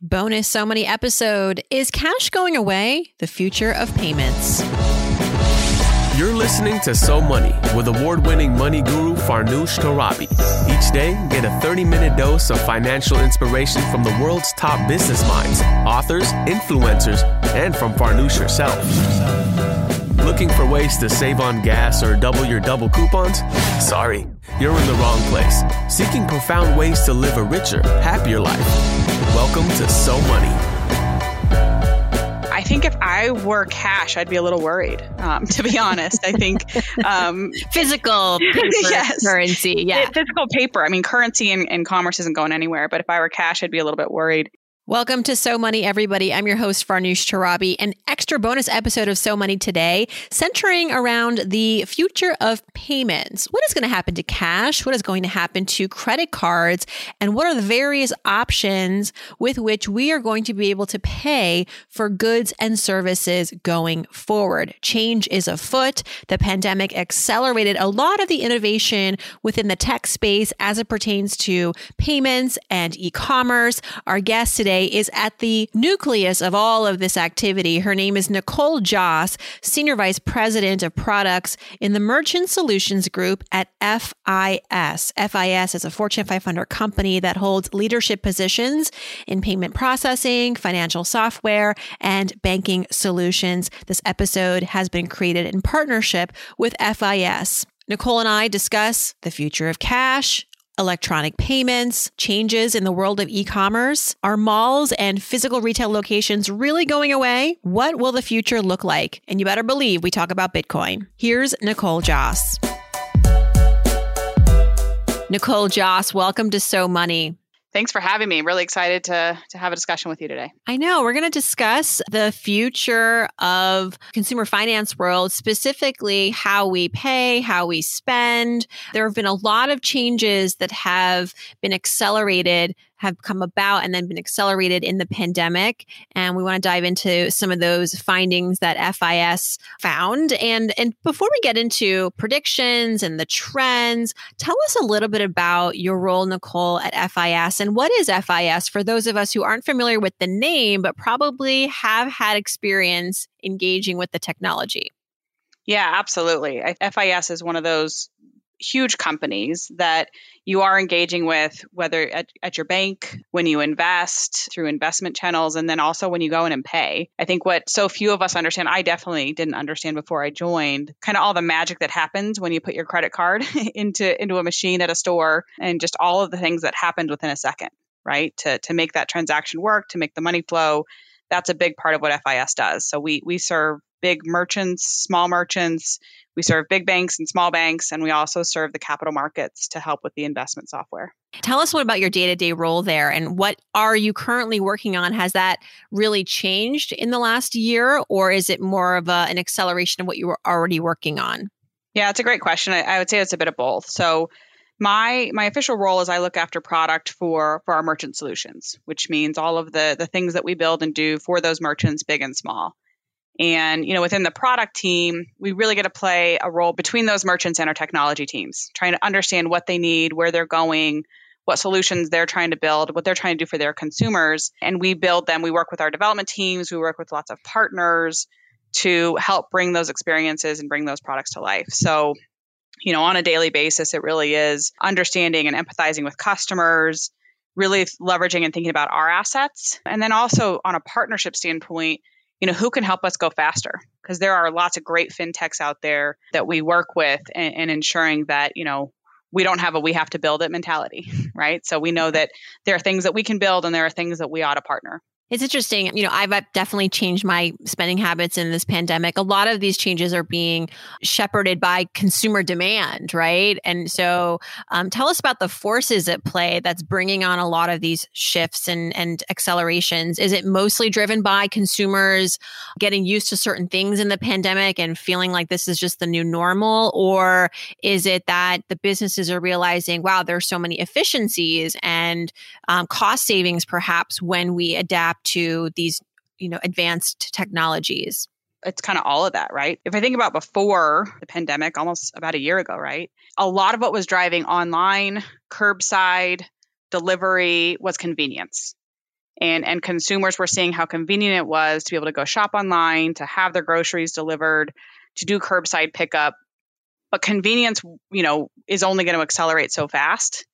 Bonus So Money episode Is cash going away? The future of payments. You're listening to So Money with award winning money guru Farnoosh Torabi. Each day, get a 30 minute dose of financial inspiration from the world's top business minds, authors, influencers, and from Farnoosh herself. Looking for ways to save on gas or double your double coupons? Sorry, you're in the wrong place. Seeking profound ways to live a richer, happier life. Welcome to So Money. I think if I were cash, I'd be a little worried. Um, to be honest, I think um, physical paper, yes. currency, yeah, physical paper. I mean, currency and, and commerce isn't going anywhere. But if I were cash, I'd be a little bit worried. Welcome to So Money, everybody. I'm your host, Farnoosh Torabi. An extra bonus episode of So Money today, centering around the future of payments. What is going to happen to cash? What is going to happen to credit cards? And what are the various options with which we are going to be able to pay for goods and services going forward? Change is afoot. The pandemic accelerated a lot of the innovation within the tech space as it pertains to payments and e commerce. Our guest today today is at the nucleus of all of this activity. Her name is Nicole Jass, Senior Vice President of Products in the Merchant Solutions Group at FIS. FIS is a Fortune 500 company that holds leadership positions in payment processing, financial software, and banking solutions. This episode has been created in partnership with FIS. Nicole and I discuss the future of cash, electronic payments, changes in the world of e commerce? Are malls and physical retail locations really going away? What will the future look like? And you better believe we talk about Bitcoin. Here's Nicole Jass. Nicole Jass, welcome to So Money. Thanks for having me. Really excited to to have a discussion with you today. I know we're going to discuss the future of consumer finance world, specifically how we pay, how we spend. There have been a lot of changes that have been accelerated have come about and then been accelerated in the pandemic. And we want to dive into some of those findings that FIS found. And, and before we get into predictions and the trends, tell us a little bit about your role, Nicole, at FIS. And what is FIS for those of us who aren't familiar with the name, but probably have had experience engaging with the technology? Yeah, absolutely. FIS is one of those huge companies that you are engaging with, whether at, at, your bank, when you invest through investment channels, and then also when you go in and pay. I think what so few of us understand, I definitely didn't understand before I joined, kind of all the magic that happens when you put your credit card into into a machine at a store and just all of the things that happened within a second, right? To to make that transaction work, to make the money flow. That's a big part of what FIS does. So we we serve big merchants, small merchants. We serve big banks and small banks, and we also serve the capital markets to help with the investment software. Tell us what about your day to day role there and what are you currently working on? Has that really changed in the last year, or is it more of a, an acceleration of what you were already working on? Yeah, it's a great question. I, I would say it's a bit of both. So, my my official role is I look after product for for our merchant solutions, which means all of the the things that we build and do for those merchants, big and small. And, you know, within the product team, we really get to play a role between those merchants and our technology teams, trying to understand what they need, where they're going, what solutions they're trying to build, what they're trying to do for their consumers. And we build them. We work with our development teams, we work with lots of partners to help bring those experiences and bring those products to life. So, you know, on a daily basis, it really is understanding and empathizing with customers, really leveraging and thinking about our assets. And then also on a partnership standpoint, you know, who can help us go faster? Because there are lots of great fintechs out there that we work with and, and ensuring that, you know, we don't have a we have to build it mentality, right? So we know that there are things that we can build and there are things that we ought to partner. It's interesting. You know, I've definitely changed my spending habits in this pandemic. A lot of these changes are being shepherded by consumer demand, right? And so, um, tell us about the forces at play that's bringing on a lot of these shifts and, and accelerations. Is it mostly driven by consumers getting used to certain things in the pandemic and feeling like this is just the new normal? Or is it that the businesses are realizing, wow, there's so many efficiencies and um, cost savings perhaps when we adapt? Adapt to these, you know, advanced technologies? It's kind of all of that, right? If I think about before the pandemic, almost about a year ago, right? A lot of what was driving online, curbside, delivery was convenience. and and consumers were seeing how convenient it was to be able to go shop online, to have their groceries delivered, to do curbside pickup. But convenience, you know, is only going to accelerate so fast.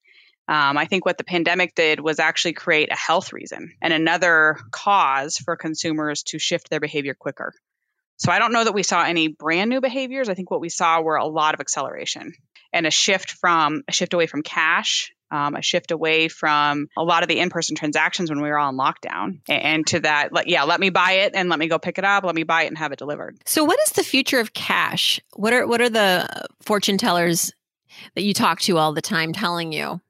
Um, I think what the pandemic did was actually create a health reason and another cause for consumers to shift their behavior quicker. So I don't know that we saw any brand new behaviors. I think what we saw were a lot of acceleration and a shift from a shift away from cash, um, a shift away from a lot of the in-person transactions when we were all in lockdown, and, to that, yeah, let me buy it and let me go pick it up. Let me buy it and have it delivered. So, what is the future of cash? What are what are the fortune tellers that you talk to all the time telling you?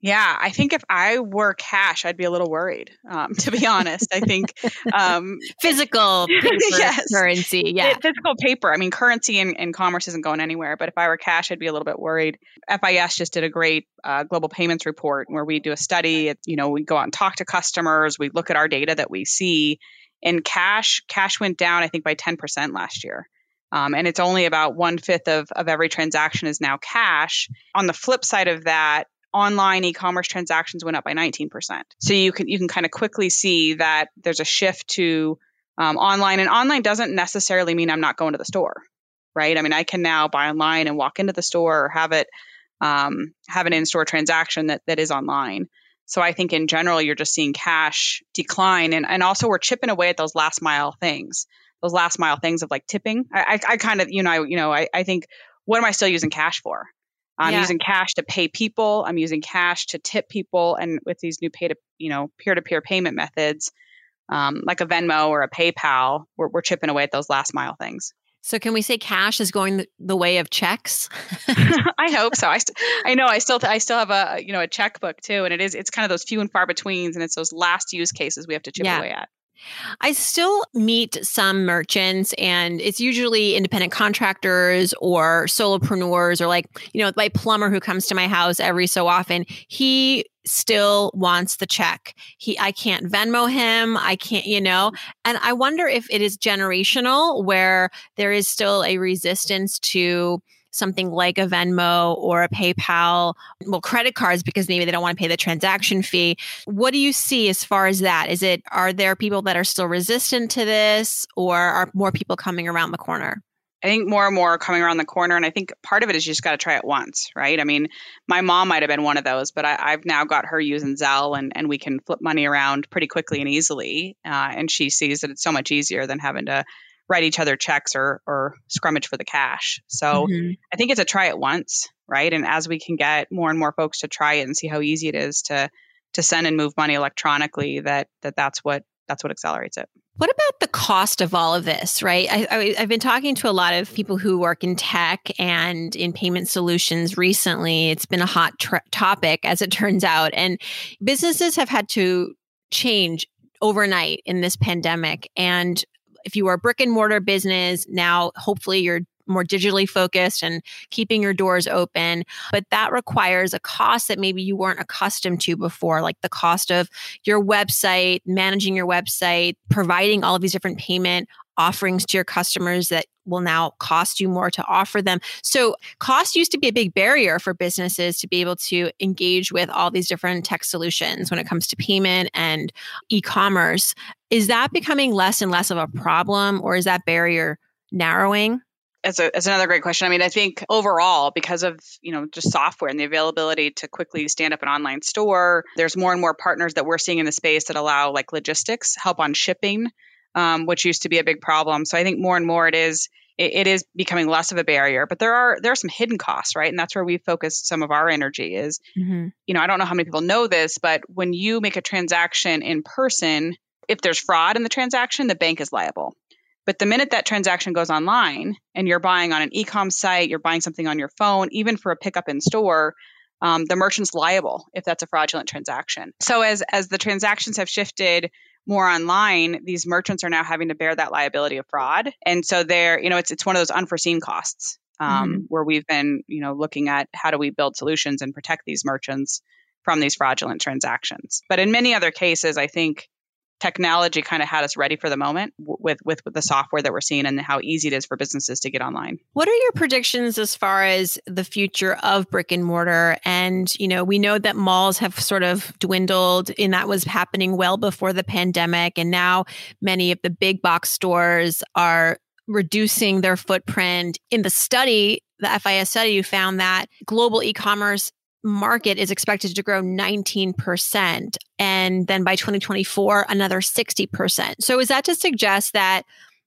Yeah, I think if I were cash, I'd be a little worried. Um, to be honest, I think um, physical yes. currency, yeah, physical paper. I mean, currency and, and, commerce isn't going anywhere. But if I were cash, I'd be a little bit worried. FIS just did a great uh, global payments report where we do a study. It, you know, we go out and talk to customers. We look at our data that we see, and cash cash went down. I think by ten percent last year. Um, and it's only about one fifth of, of every transaction is now cash. On the flip side of that, online e-commerce transactions went up by 19%. So you can you can kind of quickly see that there's a shift to um, online, and online doesn't necessarily mean I'm not going to the store, right? I mean, I can now buy online and walk into the store or have it um, have an in-store transaction that that is online. So I think in general, you're just seeing cash decline, and and also we're chipping away at those last mile things, those last mile things of like tipping. I, I, I kind of you know I, you know I, I think what am I still using cash for? I'm yeah. using cash to pay people. I'm using cash to tip people, and with these new pay to you know peer to peer payment methods, um, like a Venmo or a PayPal, we're, we're chipping away at those last mile things. So can we say cash is going the, way of checks? I hope so. I, st- I know I still I still have a you know a checkbook too, and it is it's kind of those few and far betweens, and it's those last use cases we have to chip yeah. away at. I still meet some merchants, and it's usually independent contractors or solopreneurs, or like, you know, my plumber who comes to my house every so often. He still wants the check. He I can't Venmo him. I can't, you know. And I wonder if it is generational where there is still a resistance to something like a Venmo or a PayPal, well, credit cards because maybe they don't want to pay the transaction fee. What do you see as far as that? Is it, are there people that are still resistant to this or are more people coming around the corner? I think more and more are coming around the corner. And I think part of it is you just got to try it once, right? I mean, my mom might have been one of those, but I, have now got her using Zelle and, and we can flip money around pretty quickly and easily. Uh, and she sees that it's so much easier than having to write each other checks or or scrummage for the cash. So mm-hmm. I think it's a try it once, right? And as we can get more and more folks to try it and see how easy it is to to send and move money electronically, that that that's what that's what accelerates it. What about the cost of all of this, right? I, have been talking to a lot of people who work in tech and in payment solutions recently. It's been a hot tr- topic, as it turns out. And businesses have had to change overnight in this pandemic. And if you are a brick and mortar business, now hopefully you're more digitally focused and keeping your doors open. But that requires a cost that maybe you weren't accustomed to before, like the cost of your website, managing your website, providing all of these different payment offerings to your customers that will now cost you more to offer them. So, cost used to be a big barrier for businesses to be able to engage with all these different tech solutions when it comes to payment and e commerce. Is that becoming less and less of a problem, or is that barrier narrowing? It's, a, another great question. I mean, I think overall, because of you know just software and the availability to quickly stand up an online store, there's more and more partners that we're seeing in the space that allow like logistics, help on shipping, um, which used to be a big problem. So I think more and more it is it, it is becoming less of a barrier. But there are there are some hidden costs, right? And that's where we focus some of our energy. Is mm-hmm. you know I don't know how many people know this, but when you make a transaction in person, if there's fraud in the transaction, the bank is liable. But the minute that transaction goes online and you're buying on an e-com site, you're buying something on your phone, even for a pickup in store, um, the merchant's liable if that's a fraudulent transaction. So as as the transactions have shifted more online, these merchants are now having to bear that liability of fraud. And so they're, you know, it's it's one of those unforeseen costs um, mm-hmm. where we've been, you know, looking at how do we build solutions and protect these merchants from these fraudulent transactions. But in many other cases, I think technology kind of had us ready for the moment with, with with the software that we're seeing and how easy it is for businesses to get online. What are your predictions as far as the future of brick and mortar? And you know, we know that malls have sort of dwindled, and that was happening well before the pandemic. And now many of the big box stores are reducing their footprint. In the study, the FIS study, you found that global e-commerce market is expected to grow 19%. And then by 2024, another 60%. So is that to suggest that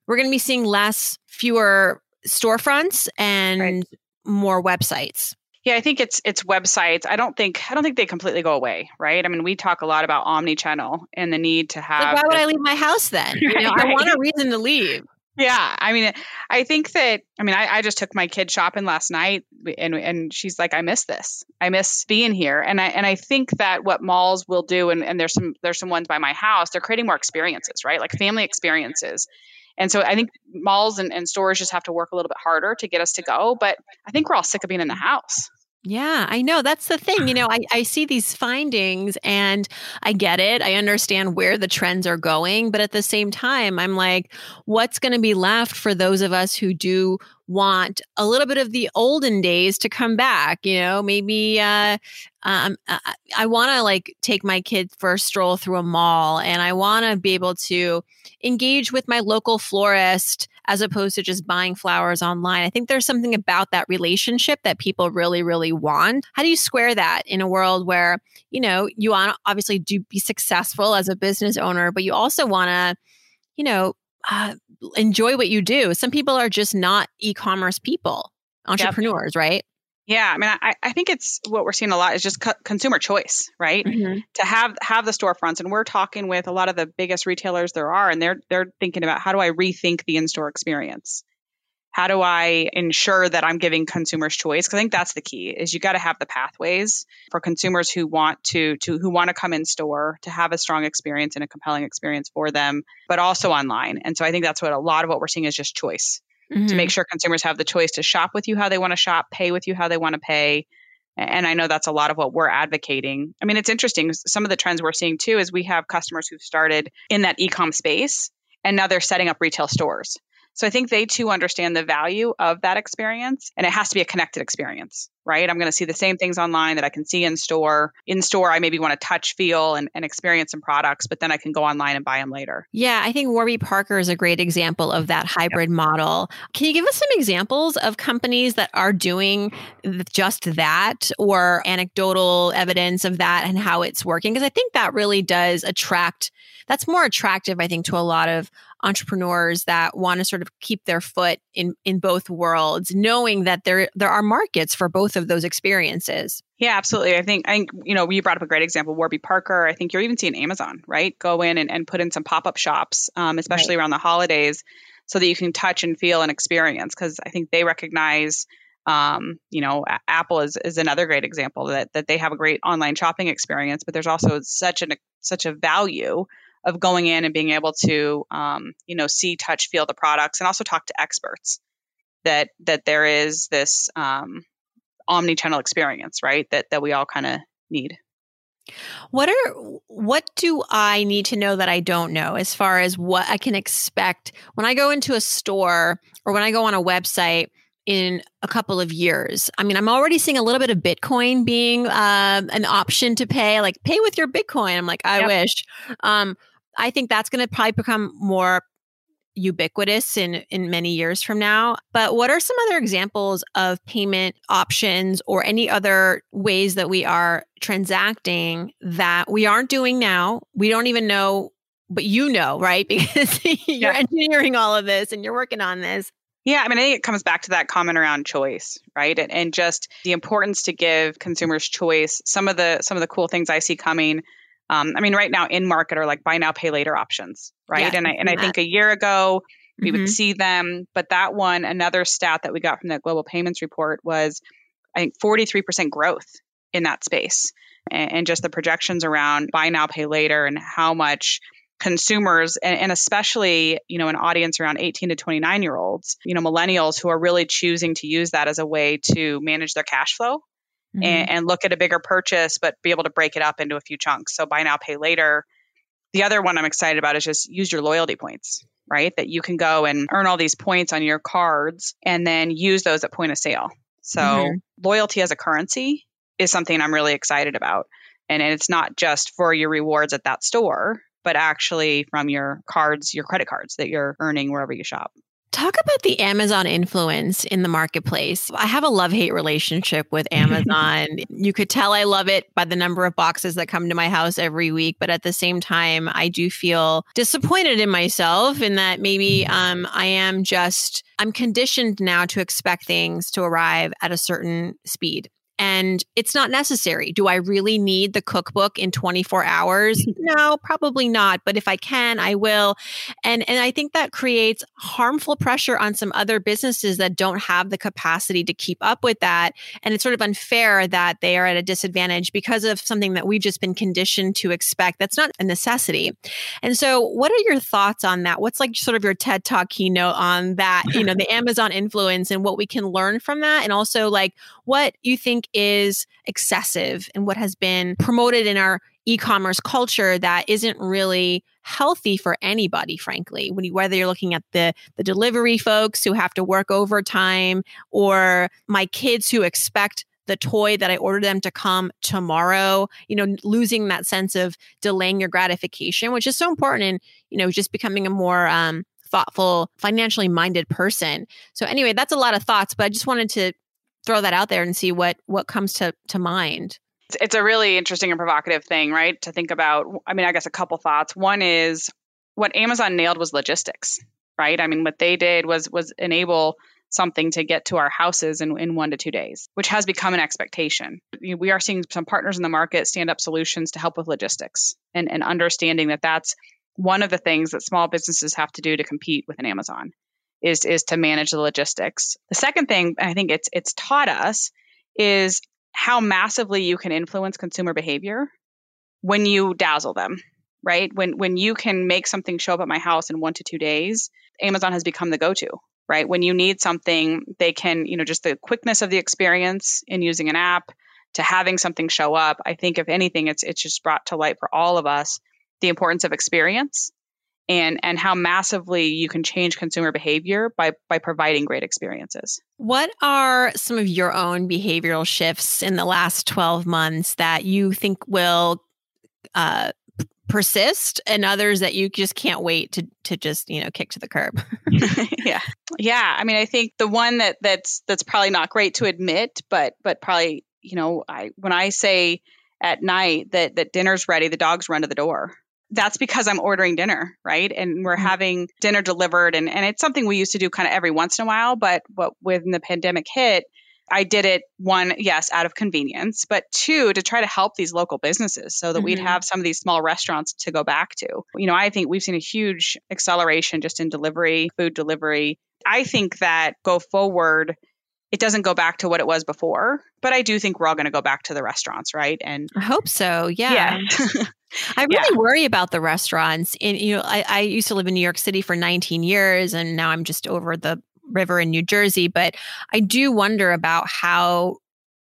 we're going to be seeing less, fewer storefronts and right. more websites? Yeah, I think it's it's websites. I don't think I don't think they completely go away, right? I mean, we talk a lot about omni-channel and the need to have. Like why would I leave my house then? You know, right. I want a reason to leave. Yeah, I mean, I think that I mean, I, I, just took my kid shopping last night, and and she's like, I miss this. I miss being here, and I and I think that what malls will do, and, and there's some there's some ones by my house. They're creating more experiences, right? Like family experiences. And so I think malls and, and stores just have to work a little bit harder to get us to go. But I think we're all sick of being in the house. Yeah, I know. That's the thing. You know, I, I see these findings and I get it. I understand where the trends are going. But at the same time, I'm like, what's going to be left for those of us who do want a little bit of the olden days to come back? You know, maybe uh, um, I, I want to like take my kid for a stroll through a mall and I want to be able to engage with my local florist as opposed to just buying flowers online. I think there's something about that relationship that people really, really want. How do you square that in a world where, you know, you want to obviously do be successful as a business owner, but you also want to, you know, uh, enjoy what you do. Some people are just not e-commerce people, entrepreneurs, yep. right? Yeah, I mean, I, I think it's what we're seeing a lot is just co- consumer choice, right? Mm-hmm. To have have the storefronts, and we're talking with a lot of the biggest retailers there are, and they're they're thinking about how do I rethink the in store experience? How do I ensure that I'm giving consumers choice? Because I think that's the key is you got to have the pathways for consumers who want to to who want to come in store to have a strong experience and a compelling experience for them, but also online. And so I think that's what a lot of what we're seeing is just choice mm-hmm. to make sure consumers have the choice to shop with you how they want to shop, pay with you how they want to pay. And I know that's a lot of what we're advocating. I mean, it's interesting. Some of the trends we're seeing too is we have customers who've started in that e-com space and now they're setting up retail stores. So I think they too understand the value of that experience and it has to be a connected experience, right? I'm going to see the same things online that I can see in store. In store, I maybe want to touch, feel, and, and experience some products, but then I can go online and buy them later. Yeah, I think Warby Parker is a great example of that hybrid yep. model. Can you give us some examples of companies that are doing just that or anecdotal evidence of that and how it's working? Because I think that really does attract, that's more attractive, I think, to a lot of entrepreneurs that want to sort of keep their foot in in both worlds knowing that there there are markets for both of those experiences. Yeah absolutely. I think i think you know you brought up a great example warby parker. I think you're even seeing amazon right? Go in and, and put in some pop-up shops um, especially right. around the holidays so that you can touch and feel and experience because i think they recognize um, you know, Apple is, is another great example that that they have a great online shopping experience, but there's also such an such a value of going in and being able to um, you know see touch feel the products and also talk to experts that that there is this um, omni-channel experience right that that we all kind of need what are what do I need to know that I don't know as far as what I can expect when I go into a store or when I go on a website in a couple of years? I mean, I'm already seeing a little bit of Bitcoin being uh, an option to pay, like pay with your Bitcoin. I'm like, I yep. wish. Um, I think that's going to probably become more ubiquitous in in many years from now but what are some other examples of payment options or any other ways that we are transacting that we aren't doing now we don't even know but you know right because you're yeah. engineering all of this and you're working on this yeah, I mean, I think it comes back to that comment around choice, right? And, and just the importance to give consumers choice. Some of the some of the cool things I see coming um, I mean, right now in market are like buy now, pay later options, right? Yeah, and I and I think a year ago we mm-hmm. would see them, but that one, another stat that we got from that global payments report was, I think, 43% growth in that space, and, and just the projections around buy now, pay later, and how much consumers and, and, especially you know an audience around 18 to 29 year olds you know millennials who are really choosing to use that as a way to manage their cash flow mm-hmm. and, and, look at a bigger purchase, but be able to break it up into a few chunks. So buy now, pay later. The other one I'm excited about is just use your loyalty points, right? That you can go and earn all these points on your cards and then use those at point of sale. So, mm-hmm. loyalty as a currency is something I'm really excited about. And it's not just for your rewards at that store, but actually from your cards, your credit cards that you're earning wherever you shop. Talk about the Amazon influence in the marketplace. I have a love hate relationship with Amazon. you could tell I love it by the number of boxes that come to my house every week, but at the same time, I do feel disappointed in myself in that maybe um, I am just, I'm conditioned now to expect things to arrive at a certain speed and it's not necessary. Do I really need the cookbook in 24 hours? No, probably not, but if I can, I will. And and I think that creates harmful pressure on some other businesses that don't have the capacity to keep up with that, and it's sort of unfair that they are at a disadvantage because of something that we've just been conditioned to expect. That's not a necessity. And so, what are your thoughts on that? What's like sort of your TED Talk keynote on that, you know, the Amazon influence and what we can learn from that and also like what you think is excessive and what has been promoted in our e-commerce culture that isn't really healthy for anybody frankly when you, whether you're looking at the the delivery folks who have to work overtime or my kids who expect the toy that I ordered them to come tomorrow, you know, losing that sense of delaying your gratification, which is so important in, you know, just becoming a more um, thoughtful, financially minded person. So anyway, that's a lot of thoughts, but I just wanted to throw that out there and see what what comes to to mind. It's a really interesting and provocative thing right to think about i mean i guess a couple thoughts. One is what amazon nailed was logistics right? I mean what they did was was enable something to get to our houses in, in one to two days which has become an expectation. We are seeing some partners in the market stand up solutions to help with logistics and, and understanding that that's one of the things that small businesses have to do to compete with an amazon is is to manage the logistics. The second thing I think it's it's taught us is how massively you can influence consumer behavior when you dazzle them, right? When when you can make something show up at my house in 1 to 2 days, Amazon has become the go-to, right? When you need something, they can, you know, just the quickness of the experience in using an app to having something show up. I think if anything it's it's just brought to light for all of us the importance of experience and and how massively you can change consumer behavior by by providing great experiences. What are some of your own behavioral shifts in the last 12 months that you think will uh, persist and others that you just can't wait to to just you know kick to the curb? Yeah. Yeah. I mean i think the one that that's that's probably not great to admit but but probably you know i when i say at night that that dinner's ready the dogs run to the door that's because I'm ordering dinner, right? And we're mm-hmm. having dinner delivered and, and it's something we used to do kind of every once in a while, but but when the pandemic hit, I did it one, yes, out of convenience, but two, to try to help these local businesses so that mm-hmm. we'd have some of these small restaurants to go back to. You know, I think we've seen a huge acceleration just in delivery, food delivery. I think that go forward, it doesn't go back to what it was before, but I do think we're all going to go back to the restaurants, right? And I hope so. Yeah. yeah. I really yeah. worry about the restaurants. And you know, I, I used to live in New York City for 19 years, and now I'm just over the river in New Jersey. But I do wonder about how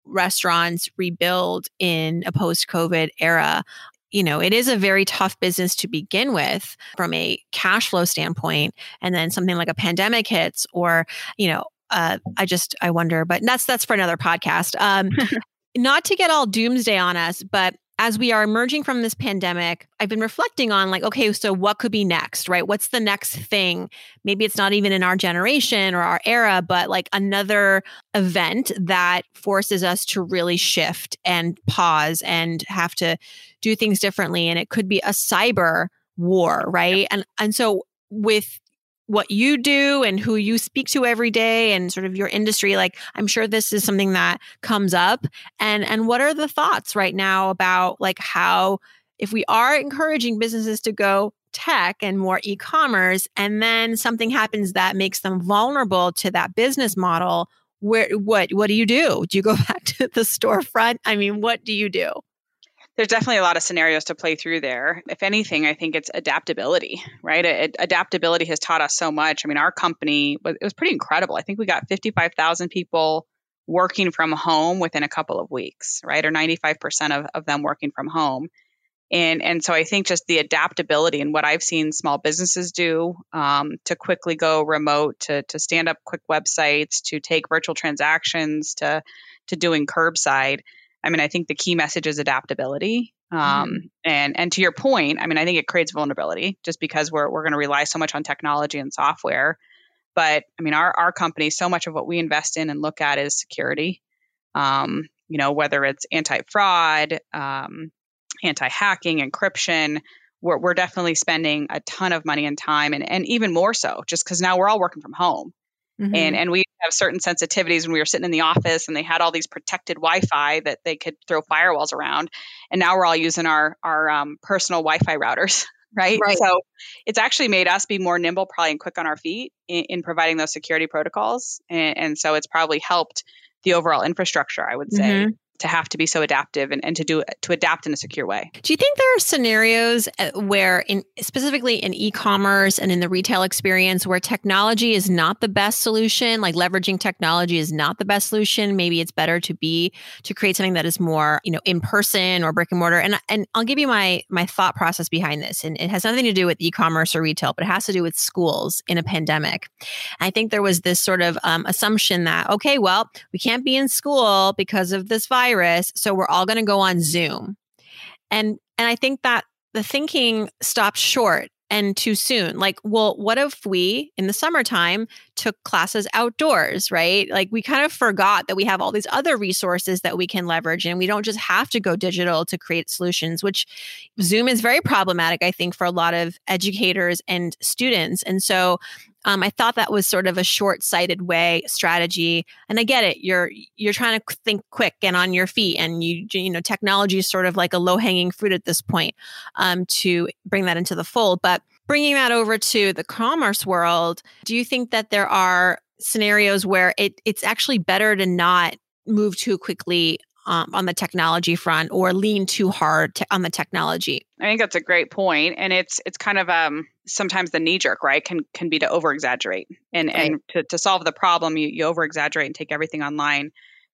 restaurants rebuild in a post-COVID era. You know, it is a very tough business to begin with from a cash flow standpoint, and then something like a pandemic hits, or you know, uh, I just I wonder. But that's that's for another podcast. Um, not to get all doomsday on us, but as we are emerging from this pandemic, I've been reflecting on like, okay, so what could be next, right? What's the next thing? Maybe it's not even in our generation or our era, but like another event that forces us to really shift and pause and have to do things differently. And it could be a cyber war, right? And and so with what you do and who you speak to every day and sort of your industry like i'm sure this is something that comes up. And and what are the thoughts right now about like how if we are encouraging businesses to go tech and more e-commerce and then something happens that makes them vulnerable to that business model where what what do you do? Do you go back to the storefront? I mean what do you do there's definitely a lot of scenarios to play through there. If anything, I think it's adaptability, right? It, adaptability has taught us so much. I mean, our company was it was pretty incredible. I think we got 55,000 people working from home within a couple of weeks, right? Or 95% of, of them working from home. And, and so I think just the adaptability and what I've seen small businesses do um, to quickly go remote, to, to stand up quick websites, to take virtual transactions, to, to doing curbside. I mean, I think the key message is adaptability. Um, mm-hmm. and, and to your point, I mean, I think it creates vulnerability just because we're, we're going to rely so much on technology and software. But I mean, our, our company, so much of what we invest in and look at is security. Um, you know, whether it's anti fraud, um, anti hacking, encryption. We're, we're definitely spending a ton of money and time, and, and even more so, just because now we're all working from home. Mm-hmm. And, and we have certain sensitivities when we were sitting in the office and they had all these protected Wi-Fi that they could throw firewalls around, and now we're all using our our um, personal Wi-Fi routers, right? right? So it's actually made us be more nimble, probably and quick on our feet in, in providing those security protocols, and, and, so it's probably helped the overall infrastructure. I would say. Mm-hmm to have to be so adaptive and, and to do to adapt in a secure way. Do you think there are scenarios uh, where in specifically in e-commerce and in the retail experience where technology is not the best solution, like leveraging technology is not the best solution, maybe it's better to be to create something that is more, you know, in person or brick and mortar. And and I'll give you my my thought process behind this. And it has nothing to do with e-commerce or retail, but it has to do with schools in a pandemic. I think there was this sort of um, assumption that okay, well, we can't be in school because of this virus virus, so we're all going to go on Zoom. And and I think that the thinking stopped short and too soon. Like, well, what if we in the summertime took classes outdoors, right? Like, we kind of forgot that we have all these other resources that we can leverage and we don't just have to go digital to create solutions, which Zoom is very problematic, I think, for a lot of educators and students. And so um, I thought that was sort of a short-sighted way strategy, and I get it. You're you're trying to think quick and on your feet, and you you know technology is sort of like a low-hanging fruit at this point um, to bring that into the fold. But bringing that over to the commerce world, do you think that there are scenarios where it it's actually better to not move too quickly um, on the technology front or lean too hard to, on the technology. I think that's a great point, and it's it's kind of um sometimes the knee jerk right can can be to over exaggerate and right. and to, to solve the problem you, you over exaggerate and take everything online.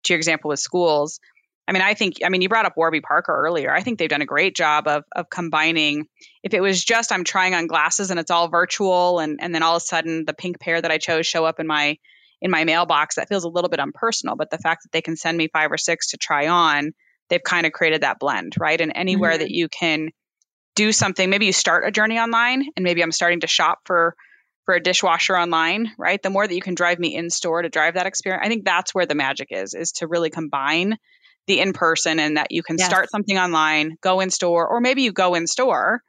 To your example with schools, I mean, I think, I mean, you brought up Warby Parker earlier. I think they've done a great job of of combining. If it was just I'm trying on glasses and it's all virtual, and and then all of a sudden the pink pair that I chose show up in my in my mailbox that feels a little bit unpersonal but the fact that they can send me five or six to try on they've kind of created that blend right and anywhere mm-hmm. that you can do something maybe you start a journey online and maybe i'm starting to shop for for a dishwasher online right the more that you can drive me in store to drive that experience i think that's where the magic is is to really combine the in person and that you can yes. start something online go in store or maybe you go in store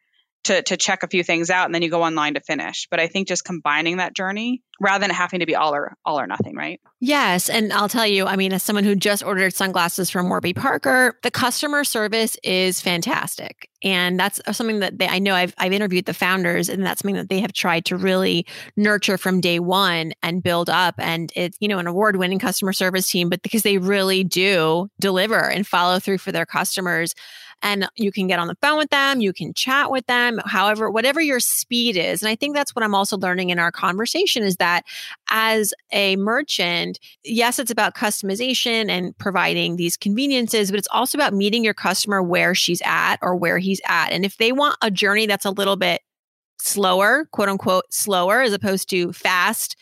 to to check a few things out and then you go online to finish. But I think just combining that journey rather than having to be all or all or nothing, right? Yes, and I'll tell you, I mean, as someone who just ordered sunglasses from Warby Parker, the customer service is fantastic. And that's something that they, I know I've, I've interviewed the founders, and that's something that they have tried to really nurture from day one and build up. And it's, you know, an award winning customer service team, but because they really do deliver and follow through for their customers and you can get on the phone with them, you can chat with them, however, whatever your speed is. And I think that's what I'm also learning in our conversation is that as a merchant, yes, it's about customization and providing these conveniences, but it's also about meeting your customer where she's at or where he's at. And if they want a journey that's a little bit slower, quote unquote, slower as opposed to fast,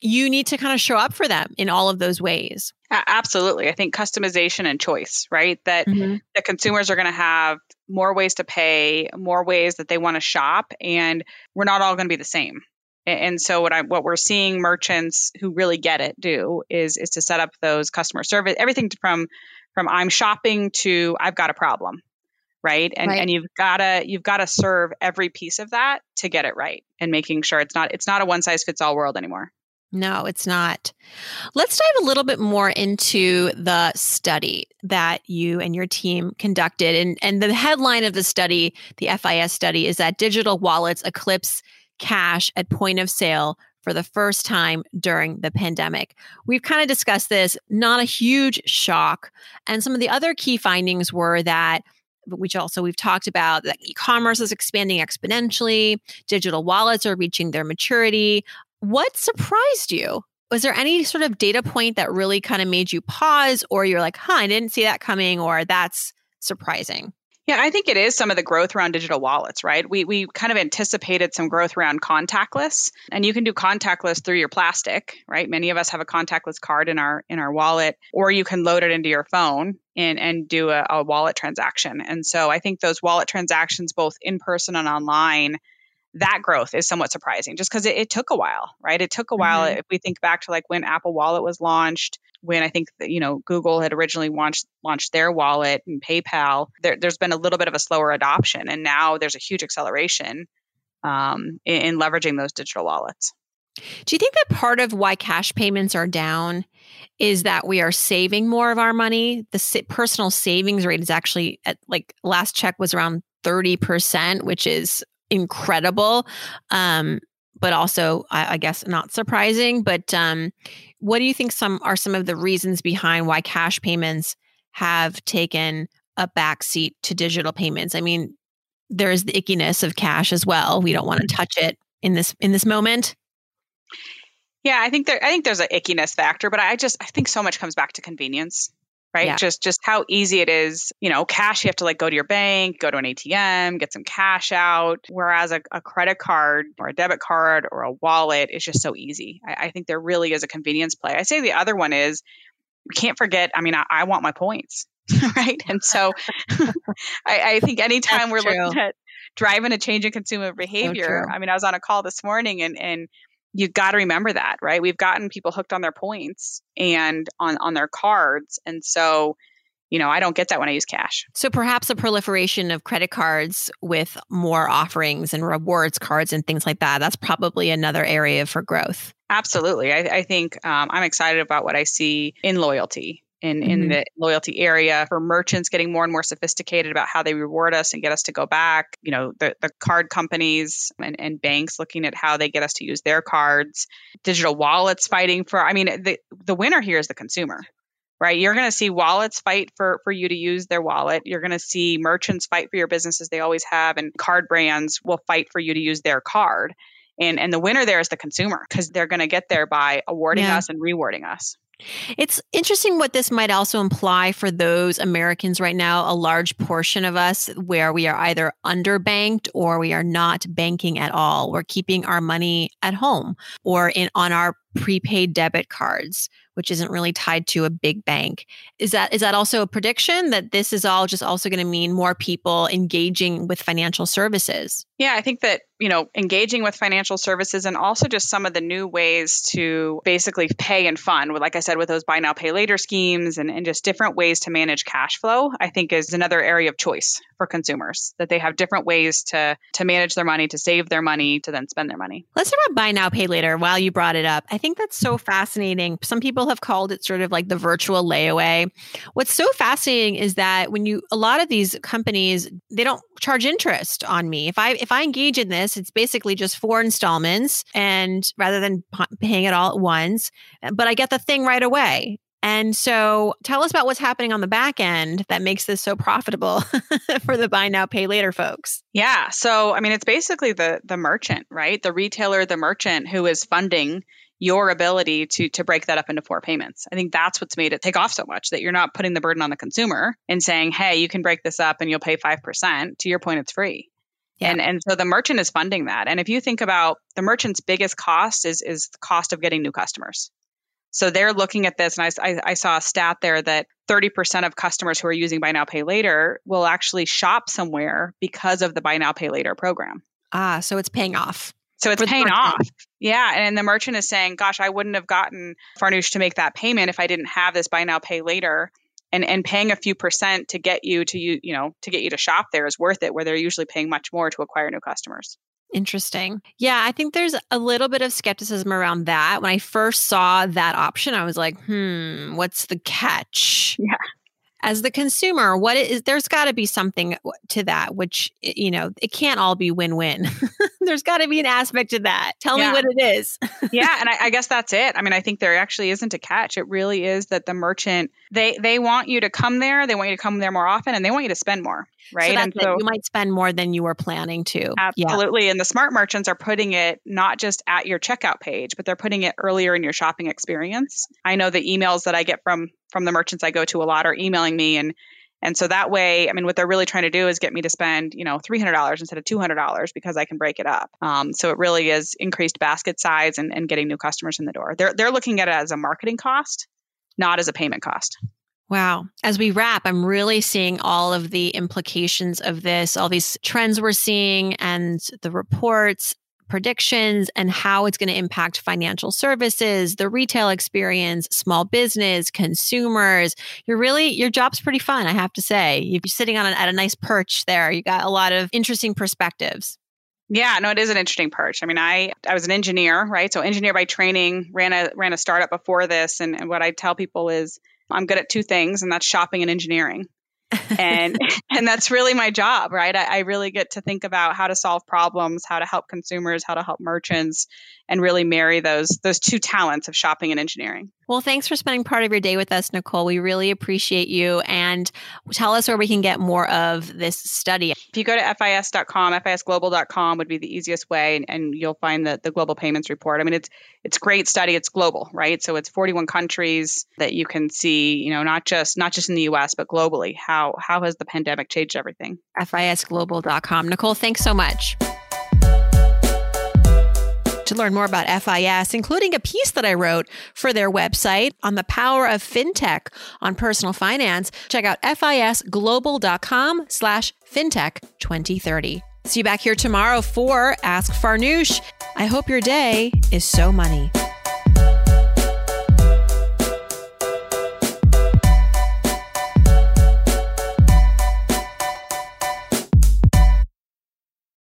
you need to kind of show up for them in all of those ways. Absolutely. I think customization and choice, right? That mm-hmm. the consumers are going to have more ways to pay, more ways that they want to shop, and we're not all going to be the same. And so what I what we're seeing merchants who really get it do is is to set up those customer service everything from from I'm shopping to I've got a problem, right? And right. and you've got to you've got to serve every piece of that to get it right and making sure it's not it's not a one size fits all world anymore. No, it's not. Let's dive a little bit more into the study that you and your team conducted. And, and the headline of the study, the FIS study, is that digital wallets eclipse cash at point of sale for the first time during the pandemic. We've kind of discussed this, not a huge shock. And some of the other key findings were that which also we've talked about that e-commerce is expanding exponentially digital wallets are reaching their maturity what surprised you? Was there any sort of data point that really kind of made you pause, or you're like, huh, I didn't see that coming, or that's surprising? Yeah, I think it is some of the growth around digital wallets, right? We we kind of anticipated some growth around contactless, and you can do contactless through your plastic, right? Many of us have a contactless card in our in our wallet, or you can load it into your phone and and do a, a wallet transaction. And so I think those wallet transactions, both in person and online, that growth is somewhat surprising just because it, it, took a while, right? It took a while. Mm-hmm. If we think back to like when Apple Wallet was launched, when I think that, you know Google had originally launched launched their wallet and PayPal, there, has been a little bit of a slower adoption, and now there's a huge acceleration um, in, in leveraging those digital wallets. Do you think that part of why cash payments are down is that we are saving more of our money? The personal savings rate is actually at like last check was around 30%, which is incredible. Um, but also, I, I, guess, not surprising. But um, what do you think some are some of the reasons behind why cash payments have taken a backseat to digital payments? I mean, there's the ickiness of cash as well. We don't want to mm-hmm. touch it in this in this moment. Yeah, I think there I think there's an ickiness factor, but I just I think so much comes back to convenience right? Yeah. Just just how easy it is. You know, cash you have to like go to your bank, go to an ATM, get some cash out. Whereas a, a credit card or a debit card or a wallet is just so easy. I, I, think there really is a convenience play. I say the other one is we can't forget. I mean, I, I want my points, right? And so I, I, think anytime That's we're true. looking at driving a change in consumer behavior, so I mean, I was on a call this morning and and you've got to remember that, right? We've gotten people hooked on their points and on on their cards, and so you know, I don't get that when I use cash. So perhaps a proliferation of credit cards with more offerings and rewards cards and things like that. That's probably another area for growth. Absolutely. I, I think um, I'm excited about what I see in loyalty in, mm-hmm. in the loyalty area for merchants getting more and more sophisticated about how they reward us and get us to go back you know the, the card companies and, and banks looking at how they get us to use their cards. Digital wallets fighting for i mean the, the winner here is the consumer right? You're going to see wallets fight for for you to use their wallet. You're going to see merchants fight for your business as they always have and card brands will fight for you to use their card. And and the winner there is the consumer because they're going to get there by awarding yeah. us and rewarding us it's interesting what this might also imply for those Americans right now, a large portion of us where we are either underbanked or we are not banking at all. We're keeping our money at home or in on our prepaid debit cards which isn't really tied to a big bank. Is that is that also a prediction that this is all just also going to mean more people engaging with financial services? Yeah, I think that, you know, engaging with financial services and also just some of the new ways to basically pay and fund, like I said, with those buy now, pay later schemes and, and just different ways to manage cash flow, I think is another area of choice for consumers that they have different ways to to manage their money, to save their money, to then spend their money. Let's talk about buy now, pay later while you brought it up. I think that's so fascinating. Some people have called it sort of like the virtual layaway. What's so fascinating is that when you a lot of these companies they don't charge interest on me. If I if I engage in this, it's basically just four installments and rather than paying it all at once, but I get the thing right away. And so tell us about what's happening on the back end that makes this so profitable for the buy now pay later folks. Yeah, so I mean it's basically the the merchant, right? The retailer, the merchant who is funding your ability to to break that up into four payments. I think that's what's made it take off so much that you're not putting the burden on the consumer and saying, "Hey, you can break this up and you'll pay 5%." To your point, it's free. Yeah. And and so the merchant is funding that. And if you think about the merchant's biggest cost is is the cost of getting new customers. So they're looking at this, and I, I, I saw a stat there that 30% of customers who are using Buy Now Pay Later will actually shop somewhere because of the Buy Now Pay Later program. Ah, so it's paying off. So it's paying off. Yeah. And the merchant is saying, gosh, I wouldn't have gotten Farnoosh to make that payment if I didn't have this buy now, pay later. And and paying a few percent to get you to you, you know, to get you to shop there is worth it, where they're usually paying much more to acquire new customers. Interesting. Yeah, I think there's a little bit of skepticism around that. When I first saw that option, I was like, hmm, what's the catch? Yeah as the consumer what is there's got to be something to that which eh, you know it can't all be win-win. There's got to be an aspect to that. Tell yeah. me what it is. Yeah and I, I, guess that's it. I mean i think there actually isn't a catch. It really is that the merchant they they want you to come there they want you to come there more often and they want you to spend more right so and so you might spend more than you were planning to absolutely yeah. and the smart merchants are putting it not just at your checkout page but they're putting it earlier in your shopping experience i know the emails that i get from from the merchants I go to a lot are emailing me and And so that way, I mean, what they're really trying to do is get me to spend, you know, $300 instead of $200 because I can break it up. Um, so it really is increased basket size and, and getting new customers in the door. They're, they're looking at it as a marketing cost, not as a payment cost. Wow. As we wrap, I'm really seeing all of the implications of this, all these trends we're seeing and the reports predictions and how it's going to impact financial services, the retail experience, small business, consumers. You're really, your job's pretty fun, I have to say. You're sitting on at a nice perch there. You got a lot of interesting perspectives. Yeah, no, it is an interesting perch. I mean, I I was an engineer, right? So engineer by training, ran a ran a startup before this, and, and what I tell people is I'm good at two things, and that's shopping and engineering and and that's really my job right? I, I, really get to think about how to solve problems how to help consumers how to help merchants and really marry those those two talents of shopping and engineering. Well thanks for spending part of your day with us nicole. We really appreciate you. And tell us where we can get more of this study. If you go to fis.com fisglobal.com would be the easiest way and, and you'll find the, the global payments report. I mean it's it's great study. It's global right? So it's 41 countries that you can see you know not just not just in the us but globally how how has the pandemic changed everything fisglobal.com nicole thanks so much to learn more about FIS, including a piece that I wrote for their website on the power of fintech on personal finance, check out fisglobal.com slash fintech 2030. See you back here tomorrow for Ask Farnoosh. I hope your day is so money.